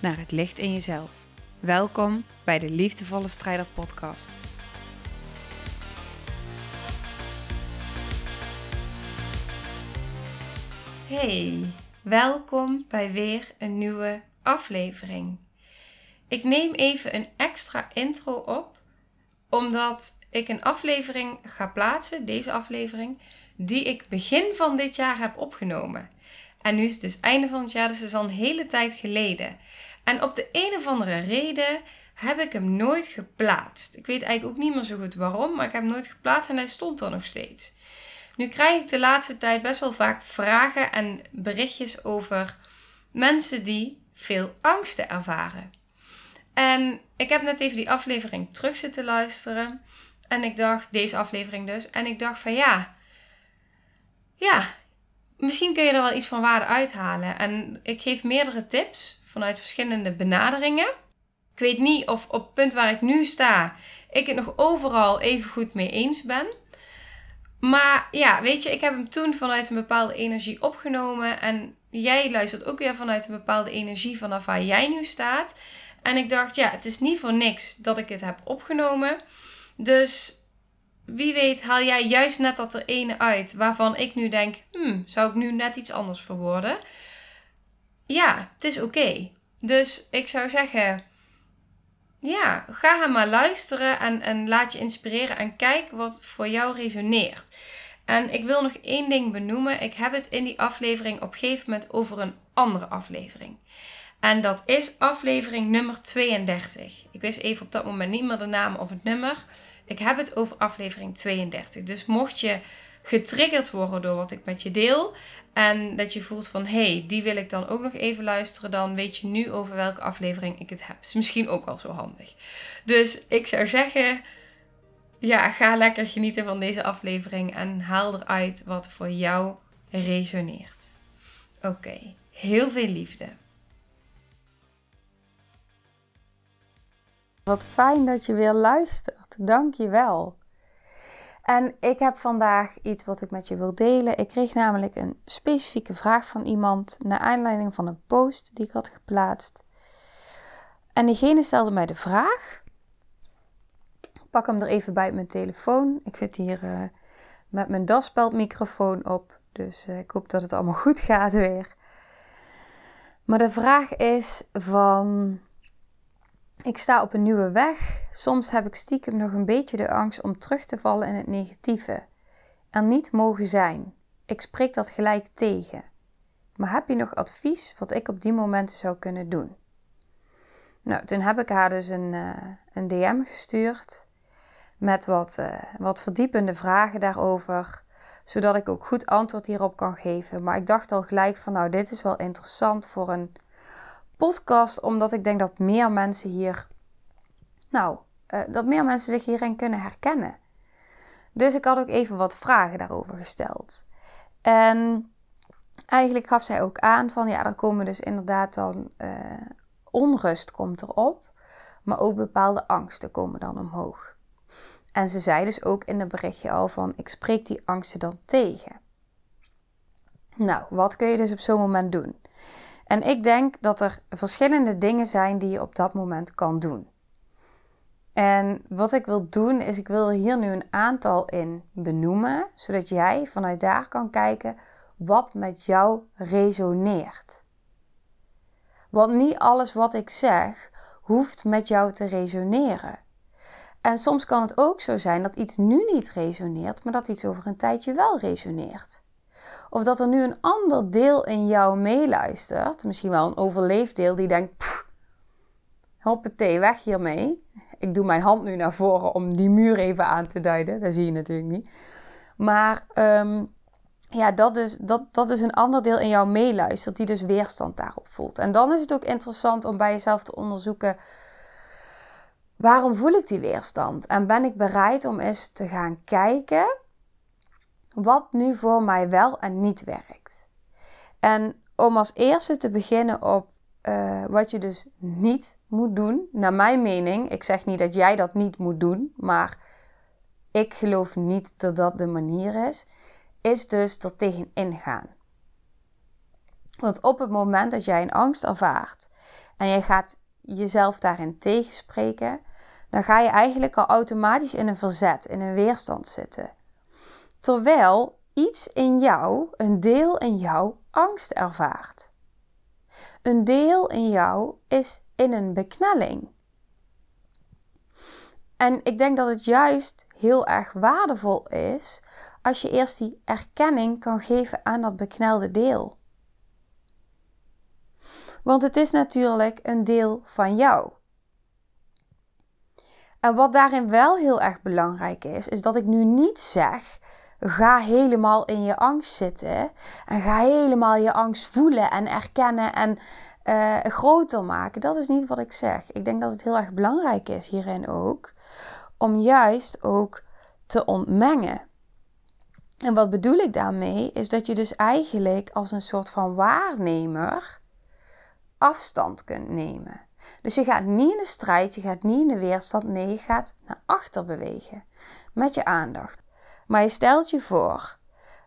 naar het licht in jezelf. Welkom bij de Liefdevolle Strijder Podcast. Hey, welkom bij weer een nieuwe aflevering. Ik neem even een extra intro op, omdat ik een aflevering ga plaatsen, deze aflevering, die ik begin van dit jaar heb opgenomen. En nu is het dus einde van het jaar, dus het is al een hele tijd geleden. En op de een of andere reden heb ik hem nooit geplaatst. Ik weet eigenlijk ook niet meer zo goed waarom, maar ik heb hem nooit geplaatst en hij stond er nog steeds. Nu krijg ik de laatste tijd best wel vaak vragen en berichtjes over mensen die veel angsten ervaren. En ik heb net even die aflevering terug zitten luisteren. En ik dacht, deze aflevering dus. En ik dacht van ja, ja, misschien kun je er wel iets van waarde uithalen. En ik geef meerdere tips vanuit verschillende benaderingen. Ik weet niet of op het punt waar ik nu sta, ik het nog overal even goed mee eens ben. Maar ja, weet je, ik heb hem toen vanuit een bepaalde energie opgenomen. En jij luistert ook weer vanuit een bepaalde energie vanaf waar jij nu staat. En ik dacht, ja, het is niet voor niks dat ik het heb opgenomen. Dus wie weet haal jij juist net dat er ene uit waarvan ik nu denk, hmm, zou ik nu net iets anders verwoorden? Ja, het is oké. Dus ik zou zeggen, ja, ga hem maar luisteren en, en laat je inspireren en kijk wat voor jou resoneert. En ik wil nog één ding benoemen. Ik heb het in die aflevering op een gegeven moment over een andere aflevering. En dat is aflevering nummer 32. Ik wist even op dat moment niet meer de naam of het nummer. Ik heb het over aflevering 32. Dus mocht je getriggerd worden door wat ik met je deel. En dat je voelt van hé, hey, die wil ik dan ook nog even luisteren. Dan weet je nu over welke aflevering ik het heb. Is misschien ook wel zo handig. Dus ik zou zeggen. Ja, ga lekker genieten van deze aflevering. En haal eruit wat voor jou resoneert. Oké, heel veel liefde. Wat fijn dat je weer luistert. Dank je wel. En ik heb vandaag iets wat ik met je wil delen. Ik kreeg namelijk een specifieke vraag van iemand naar aanleiding van een post die ik had geplaatst. En diegene stelde mij de vraag. Ik pak hem er even bij mijn telefoon. Ik zit hier uh, met mijn daspeldmicrofoon op. Dus uh, ik hoop dat het allemaal goed gaat weer. Maar de vraag is van ik sta op een nieuwe weg. Soms heb ik stiekem nog een beetje de angst om terug te vallen in het negatieve. Er niet mogen zijn. Ik spreek dat gelijk tegen. Maar heb je nog advies wat ik op die momenten zou kunnen doen? Nou, toen heb ik haar dus een, uh, een DM gestuurd met wat, uh, wat verdiepende vragen daarover, zodat ik ook goed antwoord hierop kan geven. Maar ik dacht al gelijk van, nou, dit is wel interessant voor een podcast, omdat ik denk dat meer mensen hier, nou, uh, dat meer mensen zich hierin kunnen herkennen. Dus ik had ook even wat vragen daarover gesteld. En eigenlijk gaf zij ook aan van, ja, er komen dus inderdaad dan uh, onrust komt erop, maar ook bepaalde angsten komen dan omhoog. En ze zei dus ook in het berichtje al van, ik spreek die angsten dan tegen. Nou, wat kun je dus op zo'n moment doen? En ik denk dat er verschillende dingen zijn die je op dat moment kan doen. En wat ik wil doen is, ik wil er hier nu een aantal in benoemen, zodat jij vanuit daar kan kijken wat met jou resoneert. Want niet alles wat ik zeg hoeft met jou te resoneren. En soms kan het ook zo zijn dat iets nu niet resoneert, maar dat iets over een tijdje wel resoneert. Of dat er nu een ander deel in jou meeluistert. Misschien wel een overleefdeel die denkt... Pff, hoppatee, weg hiermee. Ik doe mijn hand nu naar voren om die muur even aan te duiden. Dat zie je natuurlijk niet. Maar um, ja, dat, dus, dat, dat is een ander deel in jou meeluistert, die dus weerstand daarop voelt. En dan is het ook interessant om bij jezelf te onderzoeken: waarom voel ik die weerstand? En ben ik bereid om eens te gaan kijken wat nu voor mij wel en niet werkt? En om als eerste te beginnen op uh, wat je dus niet moet doen, naar mijn mening. Ik zeg niet dat jij dat niet moet doen, maar ik geloof niet dat dat de manier is is dus er tegenin gaan. Want op het moment dat jij een angst ervaart en jij gaat jezelf daarin tegenspreken, dan ga je eigenlijk al automatisch in een verzet, in een weerstand zitten. Terwijl iets in jou, een deel in jou, angst ervaart. Een deel in jou is in een beknelling. En ik denk dat het juist heel erg waardevol is als je eerst die erkenning kan geven aan dat beknelde deel. Want het is natuurlijk een deel van jou. En wat daarin wel heel erg belangrijk is, is dat ik nu niet zeg: ga helemaal in je angst zitten en ga helemaal je angst voelen en erkennen en uh, groter maken. Dat is niet wat ik zeg. Ik denk dat het heel erg belangrijk is hierin ook om juist ook te ontmengen. En wat bedoel ik daarmee? Is dat je dus eigenlijk als een soort van waarnemer afstand kunt nemen. Dus je gaat niet in de strijd, je gaat niet in de weerstand, nee, je gaat naar achter bewegen met je aandacht. Maar je stelt je voor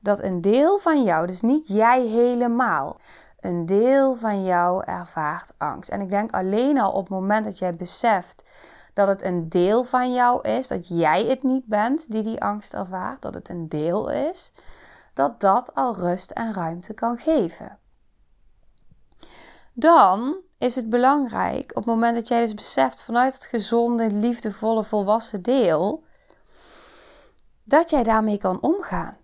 dat een deel van jou, dus niet jij helemaal, een deel van jou ervaart angst. En ik denk alleen al op het moment dat jij beseft dat het een deel van jou is, dat jij het niet bent die die angst ervaart, dat het een deel is, dat dat al rust en ruimte kan geven. Dan is het belangrijk op het moment dat jij dus beseft vanuit het gezonde, liefdevolle, volwassen deel, dat jij daarmee kan omgaan.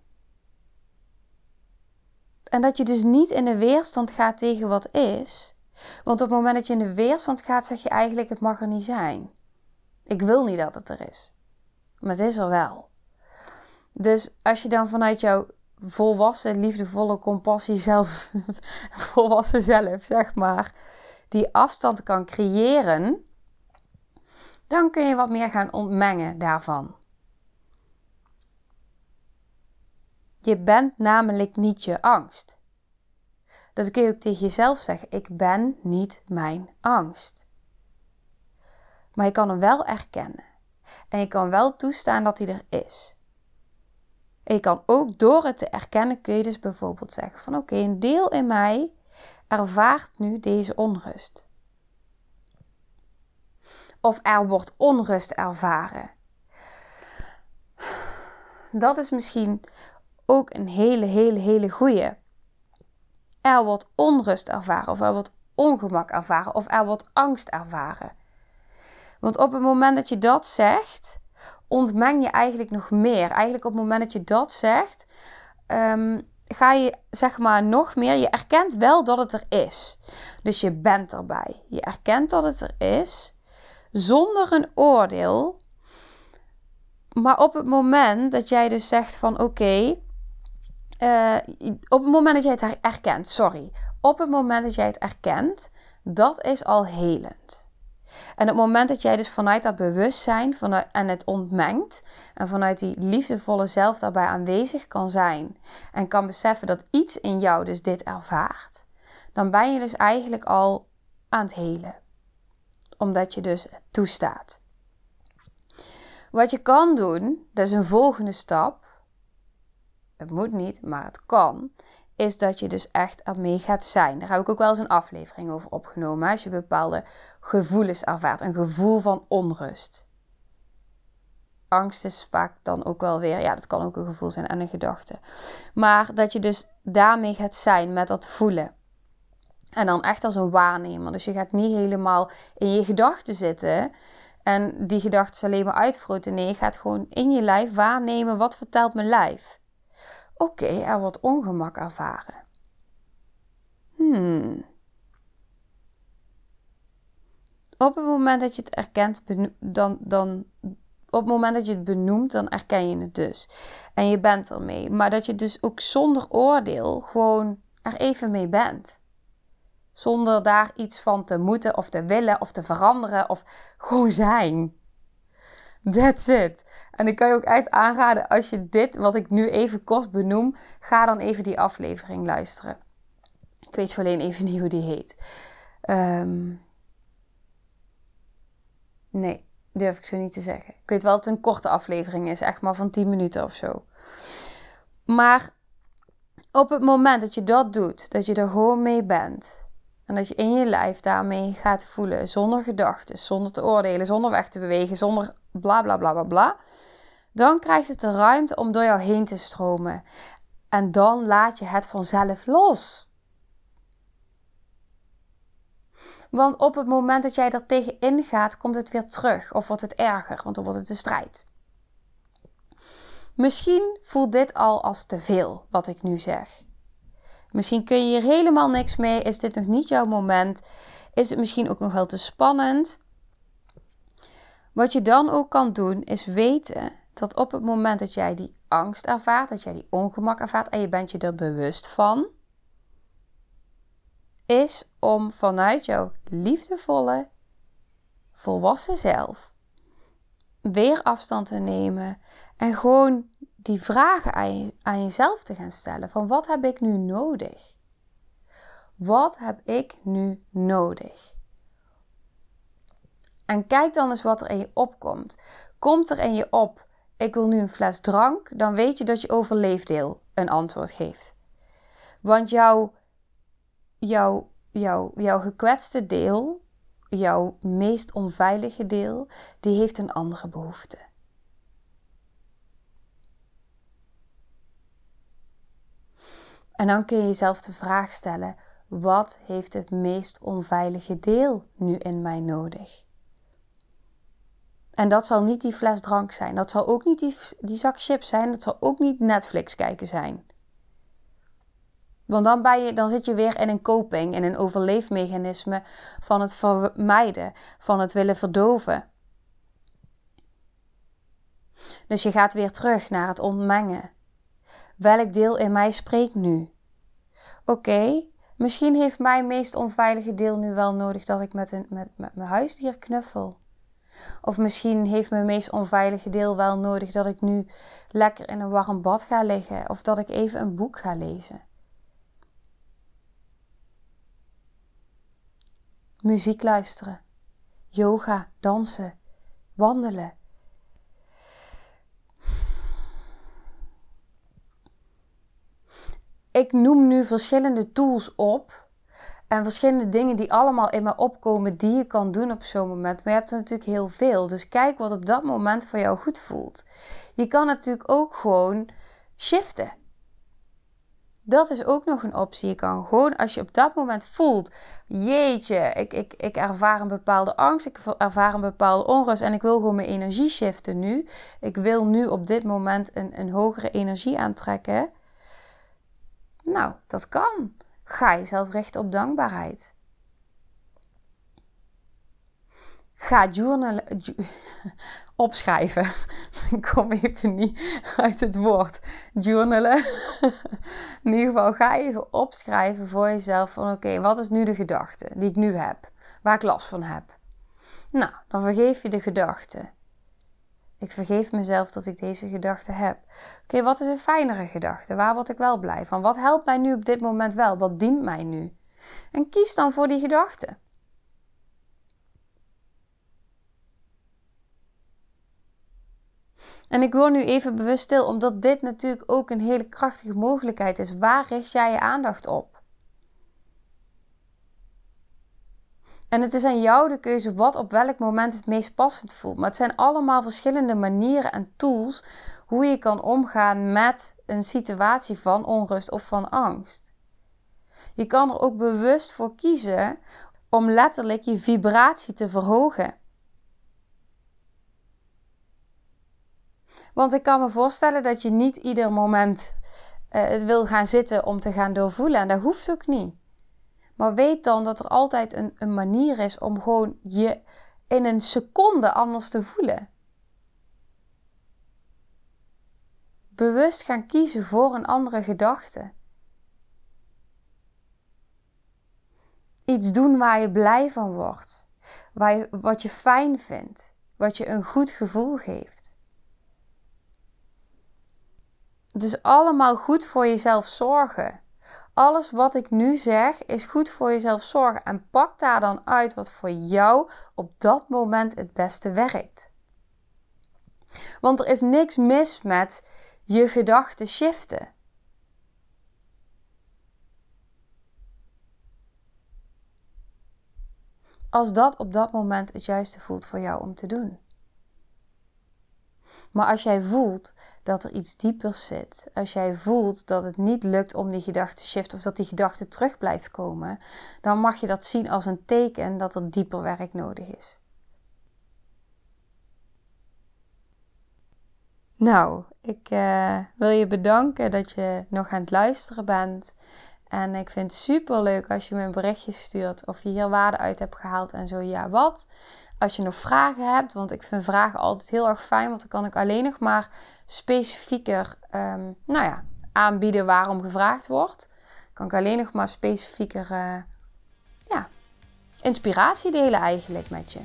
En dat je dus niet in de weerstand gaat tegen wat is. Want op het moment dat je in de weerstand gaat, zeg je eigenlijk: het mag er niet zijn. Ik wil niet dat het er is. Maar het is er wel. Dus als je dan vanuit jouw volwassen, liefdevolle compassie zelf, volwassen zelf, zeg maar, die afstand kan creëren, dan kun je wat meer gaan ontmengen daarvan. Je bent namelijk niet je angst. Dat kun je ook tegen jezelf zeggen. Ik ben niet mijn angst. Maar je kan hem wel erkennen. En je kan wel toestaan dat hij er is. En je kan ook door het te erkennen, kun je dus bijvoorbeeld zeggen van oké, een deel in mij ervaart nu deze onrust. Of er wordt onrust ervaren. Dat is misschien ook een hele, hele, hele goeie. Er wordt onrust ervaren, of er wordt ongemak ervaren, of er wordt angst ervaren. Want op het moment dat je dat zegt, ontmeng je eigenlijk nog meer. Eigenlijk op het moment dat je dat zegt, ehm, ga je zeg maar nog meer. Je erkent wel dat het er is. Dus je bent erbij. Je erkent dat het er is, zonder een oordeel. Maar op het moment dat jij dus zegt van oké, eh, op het moment dat jij het erkent, sorry, op het moment dat jij het erkent, dat is al helend. En op het moment dat jij dus vanuit dat bewustzijn vanuit, en het ontmengt en vanuit die liefdevolle zelf daarbij aanwezig kan zijn en kan beseffen dat iets in jou dus dit ervaart, dan ben je dus eigenlijk al aan het helen. Omdat je dus toestaat. Wat je kan doen, dat is een volgende stap. Het moet niet, maar het kan is dat je dus echt ermee gaat zijn. Daar heb ik ook wel eens een aflevering over opgenomen. Als je bepaalde gevoelens ervaart, een gevoel van onrust. Angst is vaak dan ook wel weer, ja, dat kan ook een gevoel zijn en een gedachte. Maar dat je dus daarmee gaat zijn met dat voelen. En dan echt als een waarnemer. Dus je gaat niet helemaal in je gedachten zitten en die gedachten alleen maar uitvroten. Nee, je gaat gewoon in je lijf waarnemen wat vertelt mijn lijf Oké, er wordt ongemak ervaren. Hmm. Op het moment dat je het erkent, dan, dan op het moment dat je het benoemt, dan erken je het dus. En je bent ermee. Maar dat je dus ook zonder oordeel gewoon er even mee bent. Zonder daar iets van te moeten of te willen of te veranderen of gewoon zijn. That's it. En ik kan je ook echt aanraden als je dit, wat ik nu even kort benoem, ga dan even die aflevering luisteren. Ik weet zo alleen even niet hoe die heet. Um, nee, durf ik zo niet te zeggen. Ik weet wel dat het een korte aflevering is, echt maar van 10 minuten of zo. Maar op het moment dat je dat doet, dat je er gewoon mee bent. En dat je in je lijf daarmee gaat voelen, zonder gedachten, zonder te oordelen, zonder weg te bewegen, zonder bla bla bla bla bla. Dan krijgt het de ruimte om door jou heen te stromen. En dan laat je het vanzelf los. Want op het moment dat jij er tegenin gaat, komt het weer terug of wordt het erger, want dan wordt het een strijd. Misschien voelt dit al als te veel wat ik nu zeg. Misschien kun je hier helemaal niks mee. Is dit nog niet jouw moment? Is het misschien ook nog wel te spannend? Wat je dan ook kan doen, is weten dat op het moment dat jij die angst ervaart, dat jij die ongemak ervaart en je bent je er bewust van, is om vanuit jouw liefdevolle, volwassen zelf weer afstand te nemen en gewoon die vragen aan, je, aan jezelf te gaan stellen: van wat heb ik nu nodig? Wat heb ik nu nodig? En kijk dan eens wat er in je opkomt. Komt er in je op, ik wil nu een fles drank, dan weet je dat je overleefdeel een antwoord geeft. Want jouw jouw, jouw, jouw gekwetste deel, jouw meest onveilige deel, die heeft een andere behoefte. En dan kun je jezelf de vraag stellen: wat heeft het meest onveilige deel nu in mij nodig? En dat zal niet die fles drank zijn. Dat zal ook niet die, die zak chips zijn. Dat zal ook niet Netflix kijken zijn. Want dan, ben je, dan zit je weer in een coping, in een overleefmechanisme van het vermijden, van het willen verdoven. Dus je gaat weer terug naar het ontmengen. Welk deel in mij spreekt nu? Oké, misschien heeft mijn meest onveilige deel nu wel nodig dat ik met, een, met, met mijn huisdier knuffel. Of misschien heeft mijn meest onveilige deel wel nodig dat ik nu lekker in een warm bad ga liggen of dat ik even een boek ga lezen. muziek luisteren, yoga, dansen, wandelen. Ik noem nu verschillende tools op en verschillende dingen die allemaal in me opkomen die je kan doen op zo'n moment. Maar je hebt er natuurlijk heel veel. Dus kijk wat op dat moment voor jou goed voelt. Je kan natuurlijk ook gewoon shiften. Dat is ook nog een optie. Je kan gewoon als je op dat moment voelt: jeetje, ik, ik, ik ervaar een bepaalde angst, ik ervaar een bepaalde onrust en ik wil gewoon mijn energie shiften nu. Ik wil nu op dit moment een, een hogere energie aantrekken. Nou, dat kan. Ga jezelf richten op dankbaarheid. Ga journalen, opschrijven. Ik kom even niet uit het woord. Journalen. In ieder geval ga even opschrijven voor jezelf van oké, wat is nu de gedachte die ik nu heb? Waar ik last van heb. Nou, dan vergeef je de gedachte. Ik vergeef mezelf dat ik deze gedachte heb. Oké, wat is een fijnere gedachte? Waar word ik wel blij van? Wat helpt mij nu op dit moment wel? Wat dient mij nu? En kies dan voor die gedachte. En ik word nu even bewust stil, omdat dit natuurlijk ook een hele krachtige mogelijkheid is. Waar richt jij je aandacht op? En het is aan jou de keuze wat op welk moment het meest passend voelt. Maar het zijn allemaal verschillende manieren en tools hoe je kan omgaan met een situatie van onrust of van angst. Je kan er ook bewust voor kiezen om letterlijk je vibratie te verhogen. Want ik kan me voorstellen dat je niet ieder moment uh, wil gaan zitten om te gaan doorvoelen. En dat hoeft ook niet. Maar weet dan dat er altijd een, een manier is om gewoon je in een seconde anders te voelen. bewust gaan kiezen voor een andere gedachte. Iets doen waar je blij van wordt, waar je, wat je fijn vindt, wat je een goed gevoel geeft. Het is allemaal goed voor jezelf zorgen. Alles wat ik nu zeg is goed voor jezelf zorgen. En pak daar dan uit wat voor jou op dat moment het beste werkt. Want er is niks mis met je gedachten shiften. Als dat op dat moment het juiste voelt voor jou om te doen. Maar als jij voelt dat er iets dieper zit, als jij voelt dat het niet lukt om die gedachte te shiften of dat die gedachte terug blijft komen, dan mag je dat zien als een teken dat er dieper werk nodig is. Nou, ik uh, wil je bedanken dat je nog aan het luisteren bent. En ik vind het super leuk als je me een berichtje stuurt of je hier waarde uit hebt gehaald en zo ja wat. Als je nog vragen hebt, want ik vind vragen altijd heel erg fijn, want dan kan ik alleen nog maar specifieker um, nou ja, aanbieden waarom gevraagd wordt. Kan ik alleen nog maar specifieker uh, ja, inspiratie delen eigenlijk met je.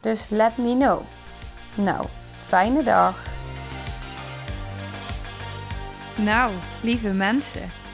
Dus let me know. Nou, fijne dag. Nou, lieve mensen,